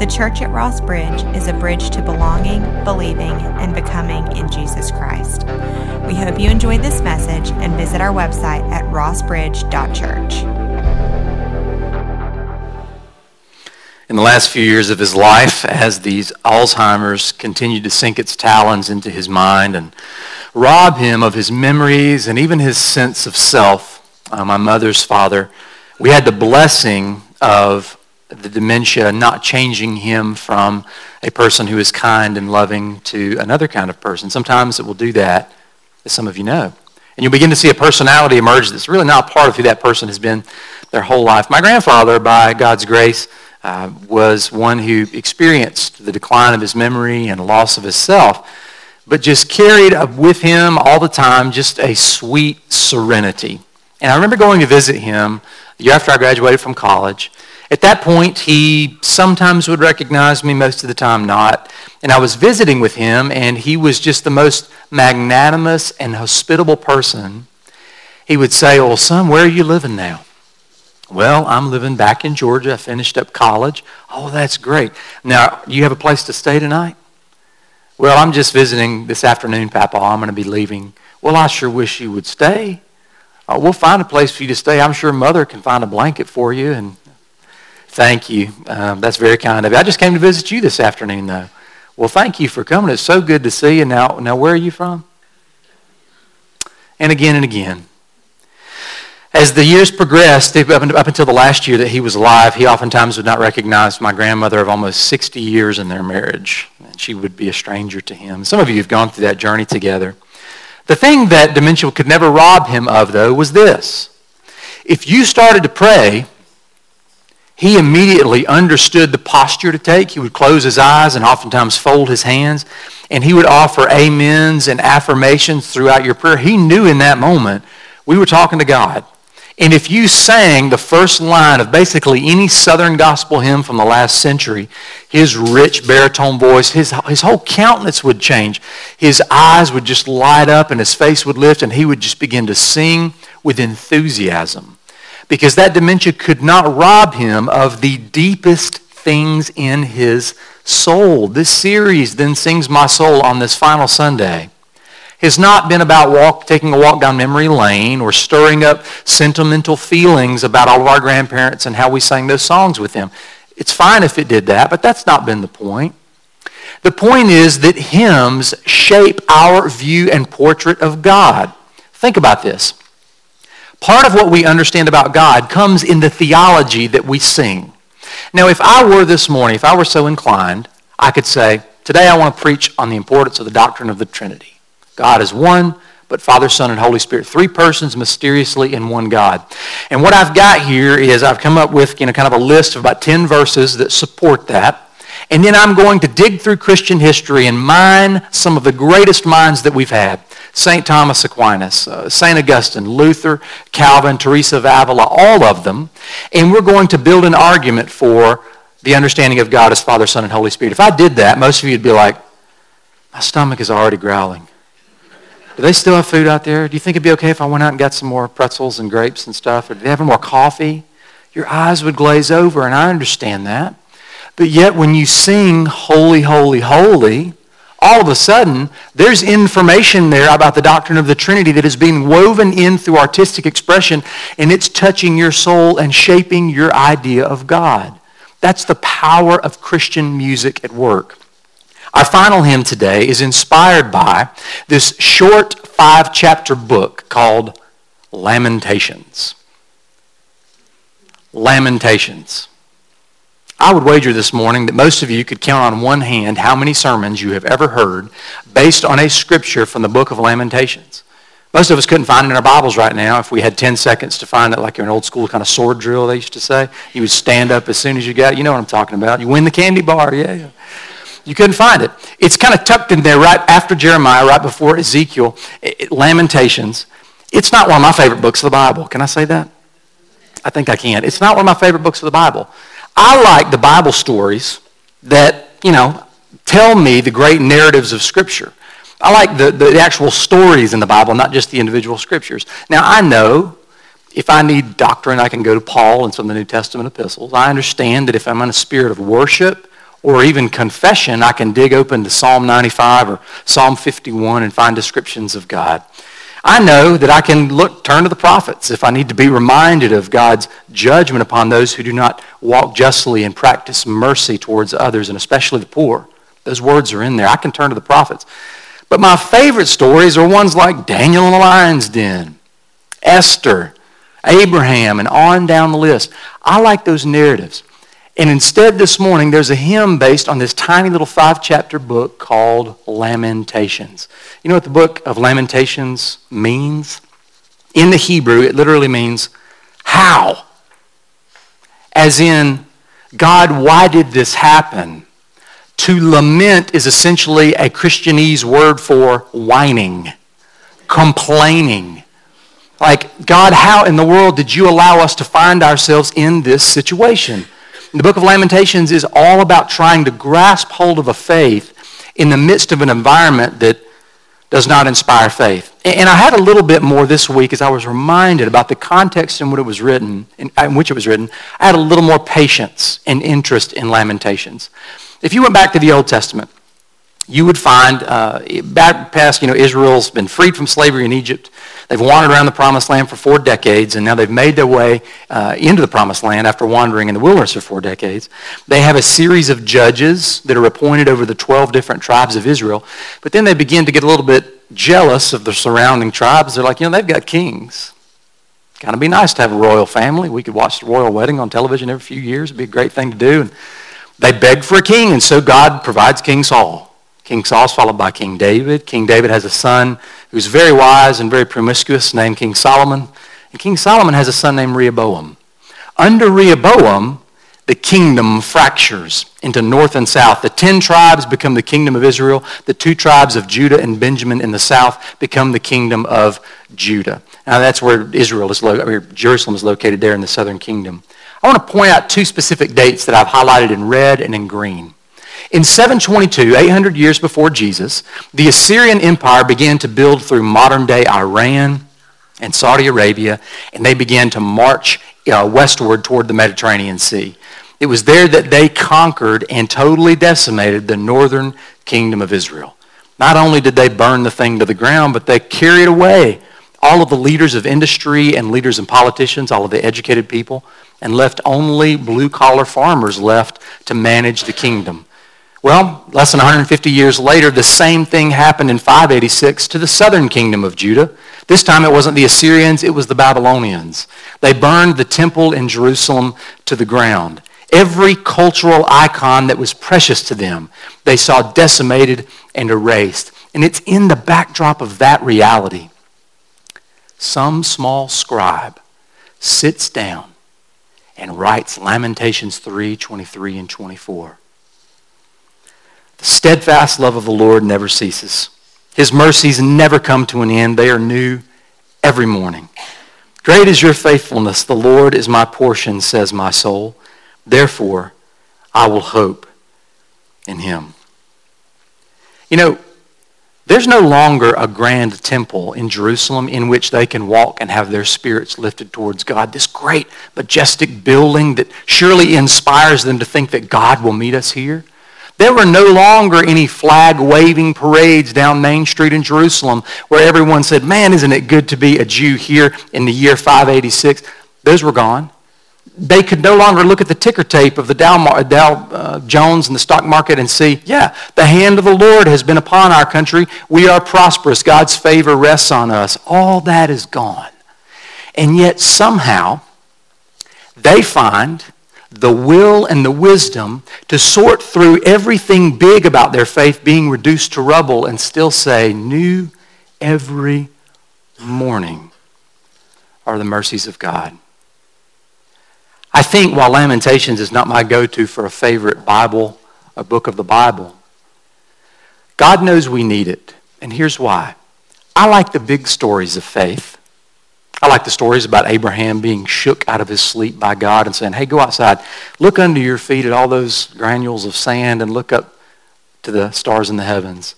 The church at Ross Bridge is a bridge to belonging, believing, and becoming in Jesus Christ. We hope you enjoyed this message and visit our website at rossbridge.church. In the last few years of his life, as these Alzheimer's continued to sink its talons into his mind and rob him of his memories and even his sense of self, uh, my mother's father, we had the blessing of the dementia not changing him from a person who is kind and loving to another kind of person. Sometimes it will do that, as some of you know. And you'll begin to see a personality emerge that's really not part of who that person has been their whole life. My grandfather, by God's grace, uh, was one who experienced the decline of his memory and loss of his self, but just carried with him all the time just a sweet serenity. And I remember going to visit him the year after I graduated from college. At that point, he sometimes would recognize me, most of the time not. And I was visiting with him, and he was just the most magnanimous and hospitable person. He would say, Well, son, where are you living now? Well, I'm living back in Georgia. I finished up college. Oh, that's great. Now, you have a place to stay tonight? Well, I'm just visiting this afternoon, Papa. I'm going to be leaving. Well, I sure wish you would stay. Uh, we'll find a place for you to stay. I'm sure Mother can find a blanket for you. And thank you. Um, that's very kind of you. I just came to visit you this afternoon, though. Well, thank you for coming. It's so good to see you. Now, now where are you from? And again and again. As the years progressed, up until the last year that he was alive, he oftentimes would not recognize my grandmother of almost 60 years in their marriage. And she would be a stranger to him. Some of you have gone through that journey together. The thing that dementia could never rob him of, though, was this. If you started to pray, he immediately understood the posture to take. He would close his eyes and oftentimes fold his hands, and he would offer amens and affirmations throughout your prayer. He knew in that moment we were talking to God. And if you sang the first line of basically any Southern gospel hymn from the last century, his rich baritone voice, his, his whole countenance would change. His eyes would just light up and his face would lift, and he would just begin to sing with enthusiasm. Because that dementia could not rob him of the deepest things in his soul. This series, Then Sings My Soul, on this final Sunday has not been about walk, taking a walk down memory lane or stirring up sentimental feelings about all of our grandparents and how we sang those songs with them. It's fine if it did that, but that's not been the point. The point is that hymns shape our view and portrait of God. Think about this. Part of what we understand about God comes in the theology that we sing. Now, if I were this morning, if I were so inclined, I could say, Today I want to preach on the importance of the doctrine of the Trinity. God is one, but Father, Son, and Holy Spirit. Three persons mysteriously in one God. And what I've got here is I've come up with you know, kind of a list of about 10 verses that support that. And then I'm going to dig through Christian history and mine some of the greatest minds that we've had. St. Thomas Aquinas, uh, St. Augustine, Luther, Calvin, Teresa of Avila, all of them. And we're going to build an argument for the understanding of God as Father, Son, and Holy Spirit. If I did that, most of you would be like, my stomach is already growling. Do they still have food out there? Do you think it'd be okay if I went out and got some more pretzels and grapes and stuff? Or do they have any more coffee? Your eyes would glaze over, and I understand that. But yet, when you sing Holy, Holy, Holy, all of a sudden, there's information there about the doctrine of the Trinity that is being woven in through artistic expression, and it's touching your soul and shaping your idea of God. That's the power of Christian music at work. Our final hymn today is inspired by this short five chapter book called Lamentations. Lamentations. I would wager this morning that most of you could count on one hand how many sermons you have ever heard based on a scripture from the book of Lamentations. Most of us couldn't find it in our Bibles right now. If we had 10 seconds to find it, like you're an old school kind of sword drill, they used to say, you would stand up as soon as you got it. You know what I'm talking about. You win the candy bar, yeah. You couldn't find it. It's kind of tucked in there right after Jeremiah, right before Ezekiel, Lamentations. It's not one of my favorite books of the Bible. Can I say that? I think I can. It's not one of my favorite books of the Bible. I like the Bible stories that, you know, tell me the great narratives of Scripture. I like the, the actual stories in the Bible, not just the individual scriptures. Now, I know if I need doctrine, I can go to Paul and some of the New Testament epistles. I understand that if I'm in a spirit of worship or even confession, I can dig open to Psalm 95 or Psalm 51 and find descriptions of God. I know that I can look, turn to the prophets if I need to be reminded of God's judgment upon those who do not walk justly and practice mercy towards others, and especially the poor. Those words are in there. I can turn to the prophets. But my favorite stories are ones like Daniel in the lion's den, Esther, Abraham, and on down the list. I like those narratives. And instead, this morning, there's a hymn based on this tiny little five chapter book called Lamentations. You know what the book of Lamentations means? In the Hebrew, it literally means how. As in, God, why did this happen? To lament is essentially a Christianese word for whining, complaining. Like, God, how in the world did you allow us to find ourselves in this situation? The book of Lamentations is all about trying to grasp hold of a faith in the midst of an environment that does not inspire faith. And I had a little bit more this week as I was reminded about the context in which it was written, in which it was written. I had a little more patience and interest in Lamentations. If you went back to the Old Testament, you would find uh, back past, you know, Israel's been freed from slavery in Egypt. They've wandered around the promised land for four decades, and now they've made their way uh, into the promised land after wandering in the wilderness for four decades. They have a series of judges that are appointed over the 12 different tribes of Israel, but then they begin to get a little bit jealous of the surrounding tribes. They're like, you know, they've got kings. Kind of be nice to have a royal family. We could watch the royal wedding on television every few years. It'd be a great thing to do. And they beg for a king, and so God provides King Saul. King Saul's followed by King David. King David has a son who's very wise and very promiscuous named King Solomon. And King Solomon has a son named Rehoboam. Under Rehoboam, the kingdom fractures into north and south. The ten tribes become the kingdom of Israel. The two tribes of Judah and Benjamin in the south become the kingdom of Judah. Now that's where Israel is located, Jerusalem is located there in the southern kingdom. I want to point out two specific dates that I've highlighted in red and in green. In 722, 800 years before Jesus, the Assyrian Empire began to build through modern day Iran and Saudi Arabia, and they began to march uh, westward toward the Mediterranean Sea. It was there that they conquered and totally decimated the northern kingdom of Israel. Not only did they burn the thing to the ground, but they carried away all of the leaders of industry and leaders and politicians, all of the educated people, and left only blue collar farmers left to manage the kingdom. Well, less than 150 years later, the same thing happened in 586 to the southern kingdom of Judah. This time it wasn't the Assyrians, it was the Babylonians. They burned the temple in Jerusalem to the ground. Every cultural icon that was precious to them, they saw decimated and erased. And it's in the backdrop of that reality. Some small scribe sits down and writes Lamentations 3 23 and 24. The steadfast love of the Lord never ceases. His mercies never come to an end. They are new every morning. Great is your faithfulness. The Lord is my portion, says my soul. Therefore, I will hope in him. You know, there's no longer a grand temple in Jerusalem in which they can walk and have their spirits lifted towards God. This great, majestic building that surely inspires them to think that God will meet us here. There were no longer any flag waving parades down Main Street in Jerusalem where everyone said, Man, isn't it good to be a Jew here in the year 586? Those were gone. They could no longer look at the ticker tape of the Dow, Dow uh, Jones and the stock market and see, yeah, the hand of the Lord has been upon our country. We are prosperous. God's favor rests on us. All that is gone. And yet somehow they find the will and the wisdom to sort through everything big about their faith being reduced to rubble and still say, New every morning are the mercies of God. I think while Lamentations is not my go to for a favorite Bible, a book of the Bible, God knows we need it. And here's why. I like the big stories of faith. I like the stories about Abraham being shook out of his sleep by God and saying, hey, go outside. Look under your feet at all those granules of sand and look up to the stars in the heavens.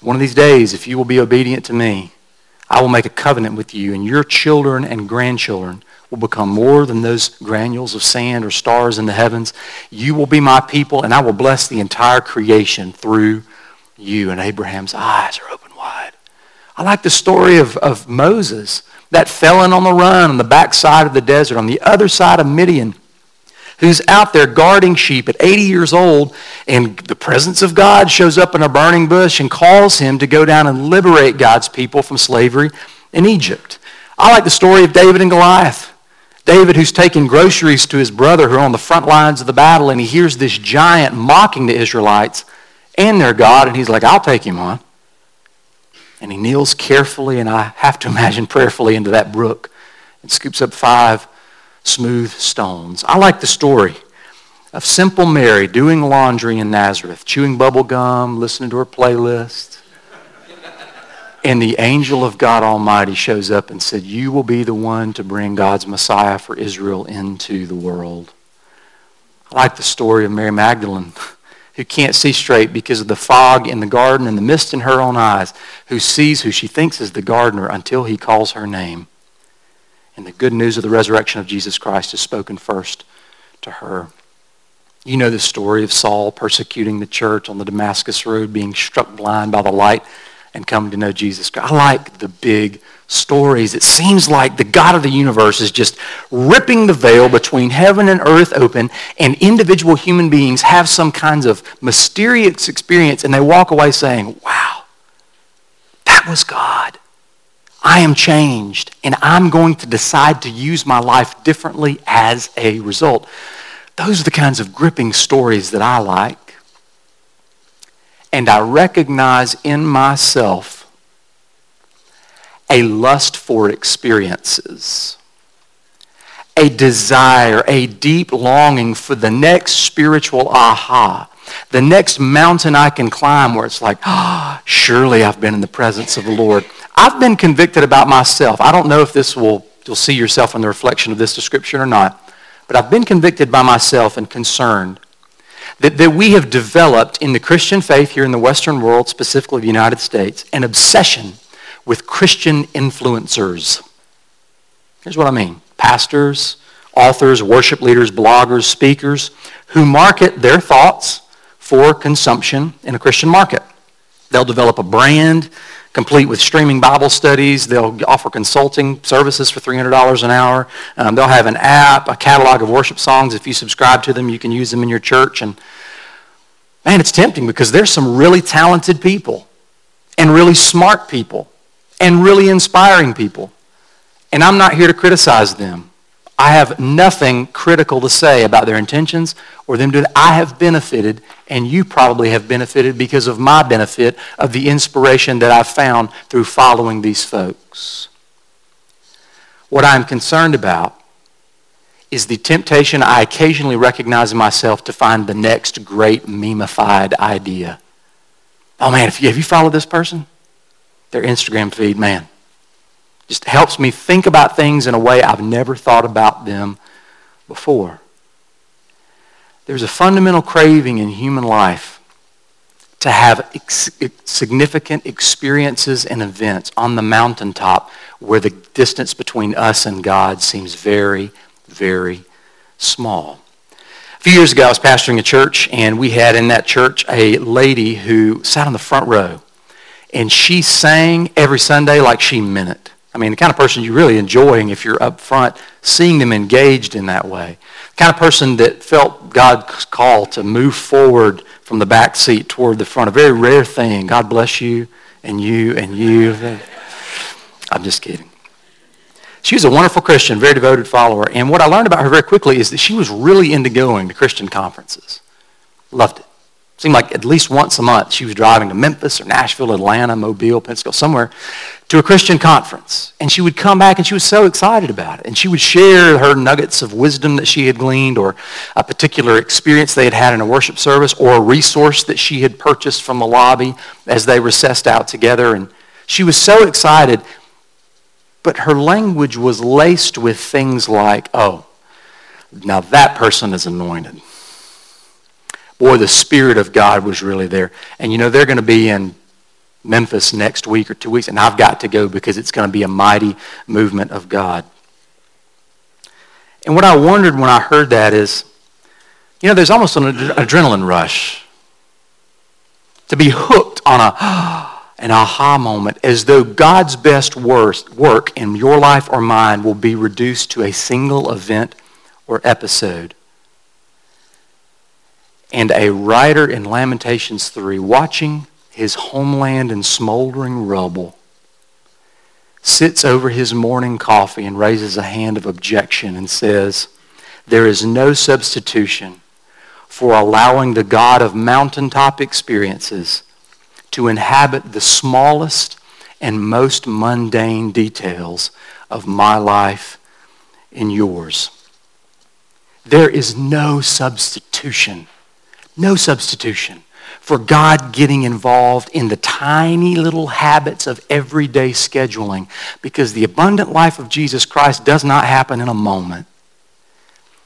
One of these days, if you will be obedient to me, I will make a covenant with you, and your children and grandchildren will become more than those granules of sand or stars in the heavens. You will be my people, and I will bless the entire creation through you. And Abraham's eyes are open. I like the story of, of Moses, that felon on the run on the backside of the desert, on the other side of Midian, who's out there guarding sheep at 80 years old, and the presence of God shows up in a burning bush and calls him to go down and liberate God's people from slavery in Egypt. I like the story of David and Goliath. David, who's taking groceries to his brother who are on the front lines of the battle, and he hears this giant mocking the Israelites and their God, and he's like, I'll take him on. And he kneels carefully, and I have to imagine prayerfully, into that brook and scoops up five smooth stones. I like the story of simple Mary doing laundry in Nazareth, chewing bubble gum, listening to her playlist. And the angel of God Almighty shows up and said, You will be the one to bring God's Messiah for Israel into the world. I like the story of Mary Magdalene, who can't see straight because of the fog in the garden and the mist in her own eyes, who sees who she thinks is the gardener until he calls her name. And the good news of the resurrection of Jesus Christ is spoken first to her. You know the story of Saul persecuting the church on the Damascus Road, being struck blind by the light and coming to know Jesus Christ. I like the big stories. It seems like the God of the universe is just ripping the veil between heaven and earth open, and individual human beings have some kinds of mysterious experience, and they walk away saying, Wow, that was God. I am changed, and I'm going to decide to use my life differently as a result. Those are the kinds of gripping stories that I like and I recognize in myself a lust for experiences, a desire, a deep longing for the next spiritual aha, the next mountain I can climb where it's like, oh, surely I've been in the presence of the Lord. I've been convicted about myself. I don't know if this will, you'll see yourself in the reflection of this description or not, but I've been convicted by myself and concerned that, that we have developed in the Christian faith here in the Western world, specifically the United States, an obsession with Christian influencers. Here's what I mean pastors, authors, worship leaders, bloggers, speakers who market their thoughts for consumption in a Christian market. They'll develop a brand complete with streaming Bible studies. They'll offer consulting services for $300 an hour. Um, they'll have an app, a catalog of worship songs. If you subscribe to them, you can use them in your church. And man, it's tempting because there's some really talented people and really smart people and really inspiring people. And I'm not here to criticize them. I have nothing critical to say about their intentions or them doing I have benefited, and you probably have benefited because of my benefit of the inspiration that I've found through following these folks. What I'm concerned about is the temptation I occasionally recognize in myself to find the next great memeified idea. Oh man, if you, have you followed this person? Their Instagram feed, man. Just helps me think about things in a way I've never thought about them before. There's a fundamental craving in human life to have ex- significant experiences and events on the mountaintop where the distance between us and God seems very, very small. A few years ago, I was pastoring a church, and we had in that church a lady who sat on the front row, and she sang every Sunday like she meant it. I mean, the kind of person you're really enjoying if you're up front, seeing them engaged in that way. The kind of person that felt God's call to move forward from the back seat toward the front. A very rare thing. God bless you and you and you. I'm just kidding. She was a wonderful Christian, very devoted follower. And what I learned about her very quickly is that she was really into going to Christian conferences. Loved it. Seemed like at least once a month she was driving to Memphis or Nashville, Atlanta, Mobile, Pensacola, somewhere to a Christian conference. And she would come back and she was so excited about it. And she would share her nuggets of wisdom that she had gleaned or a particular experience they had had in a worship service or a resource that she had purchased from the lobby as they recessed out together. And she was so excited. But her language was laced with things like, oh, now that person is anointed boy, the Spirit of God was really there. And you know, they're going to be in Memphis next week or two weeks, and I've got to go because it's going to be a mighty movement of God. And what I wondered when I heard that is, you know, there's almost an ad- adrenaline rush to be hooked on a an aha moment as though God's best work in your life or mine will be reduced to a single event or episode. And a writer in Lamentations 3 watching his homeland in smoldering rubble sits over his morning coffee and raises a hand of objection and says, There is no substitution for allowing the God of mountaintop experiences to inhabit the smallest and most mundane details of my life and yours. There is no substitution, no substitution for God getting involved in the tiny little habits of everyday scheduling because the abundant life of Jesus Christ does not happen in a moment.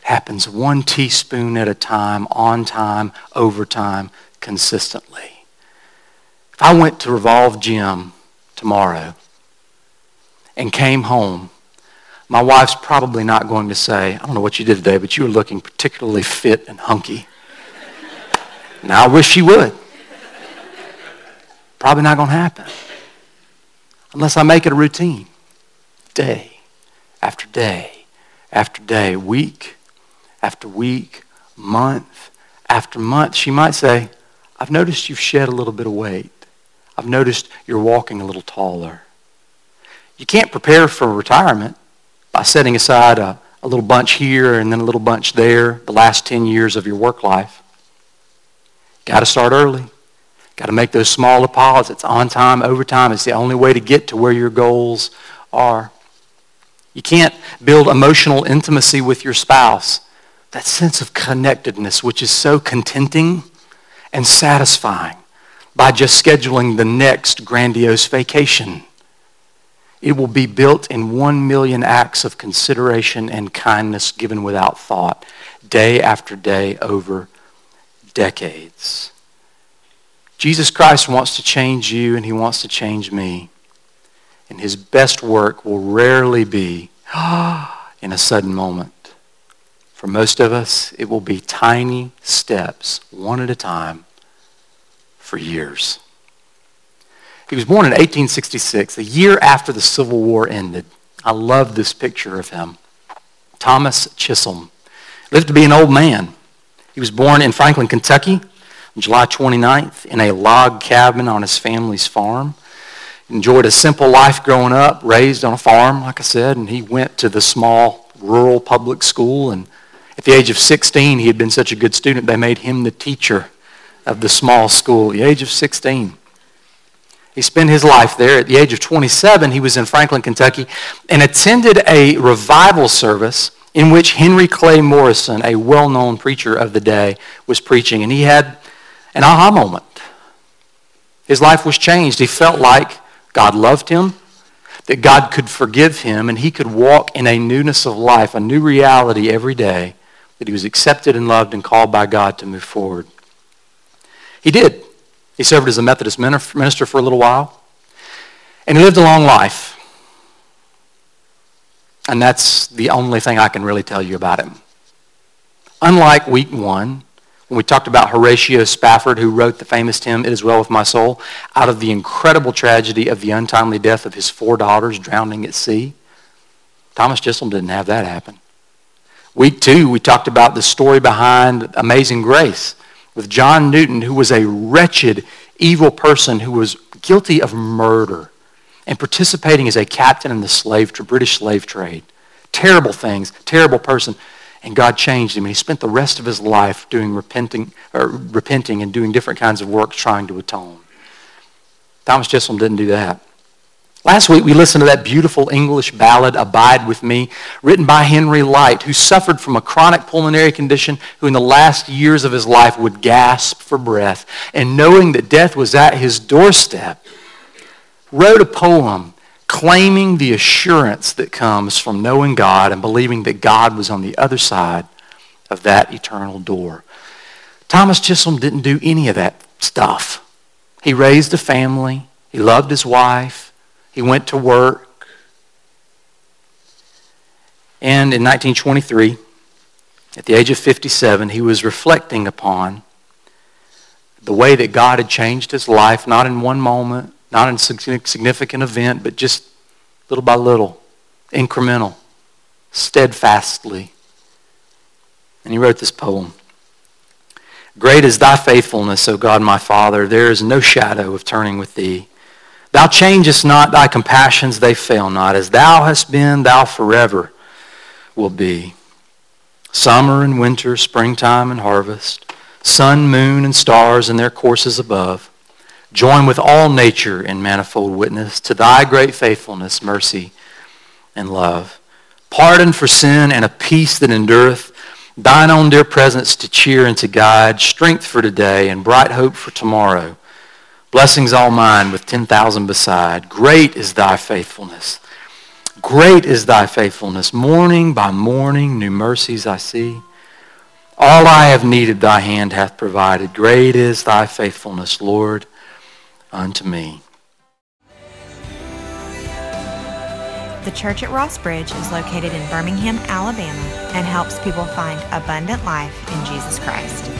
It happens one teaspoon at a time, on time, over time, consistently. If I went to Revolve Gym tomorrow and came home, my wife's probably not going to say, I don't know what you did today, but you were looking particularly fit and hunky. Now I wish she would. Probably not going to happen. Unless I make it a routine. Day after day after day, week after week, month after month. She might say, I've noticed you've shed a little bit of weight. I've noticed you're walking a little taller. You can't prepare for retirement by setting aside a, a little bunch here and then a little bunch there the last 10 years of your work life. Got to start early. Got to make those small deposits on time, over time. It's the only way to get to where your goals are. You can't build emotional intimacy with your spouse. That sense of connectedness, which is so contenting and satisfying, by just scheduling the next grandiose vacation. It will be built in one million acts of consideration and kindness given without thought, day after day over decades. Jesus Christ wants to change you and he wants to change me. And his best work will rarely be in a sudden moment. For most of us, it will be tiny steps, one at a time, for years. He was born in 1866, a year after the Civil War ended. I love this picture of him. Thomas Chisholm lived to be an old man. He was born in Franklin, Kentucky, on July 29th in a log cabin on his family's farm. Enjoyed a simple life growing up, raised on a farm, like I said, and he went to the small rural public school. And at the age of 16, he had been such a good student, they made him the teacher of the small school at the age of 16. He spent his life there. At the age of 27, he was in Franklin, Kentucky, and attended a revival service in which Henry Clay Morrison, a well known preacher of the day, was preaching. And he had an aha moment. His life was changed. He felt like God loved him, that God could forgive him, and he could walk in a newness of life, a new reality every day, that he was accepted and loved and called by God to move forward. He did. He served as a Methodist minister for a little while, and he lived a long life. And that's the only thing I can really tell you about him. Unlike week one, when we talked about Horatio Spafford, who wrote the famous hymn, It Is Well With My Soul, out of the incredible tragedy of the untimely death of his four daughters drowning at sea, Thomas Chisholm didn't have that happen. Week two, we talked about the story behind Amazing Grace with John Newton, who was a wretched, evil person who was guilty of murder and participating as a captain in the slave, British slave trade. Terrible things, terrible person. And God changed him. And he spent the rest of his life doing repenting, or repenting and doing different kinds of work trying to atone. Thomas Chisholm didn't do that. Last week we listened to that beautiful English ballad, Abide With Me, written by Henry Lyte, who suffered from a chronic pulmonary condition, who in the last years of his life would gasp for breath. And knowing that death was at his doorstep, wrote a poem claiming the assurance that comes from knowing God and believing that God was on the other side of that eternal door. Thomas Chisholm didn't do any of that stuff. He raised a family, he loved his wife, he went to work. And in 1923, at the age of 57, he was reflecting upon the way that God had changed his life, not in one moment, not a significant event, but just little by little, incremental, steadfastly. And he wrote this poem. Great is thy faithfulness, O God my Father. There is no shadow of turning with thee. Thou changest not, thy compassions, they fail not. As thou hast been, thou forever will be. Summer and winter, springtime and harvest, sun, moon, and stars in their courses above, join with all nature in manifold witness to thy great faithfulness, mercy, and love. Pardon for sin and a peace that endureth, thine own dear presence to cheer and to guide, strength for today and bright hope for tomorrow. Blessings all mine with 10,000 beside. Great is thy faithfulness. Great is thy faithfulness. Morning by morning, new mercies I see. All I have needed, thy hand hath provided. Great is thy faithfulness, Lord, unto me. The church at Ross Bridge is located in Birmingham, Alabama, and helps people find abundant life in Jesus Christ.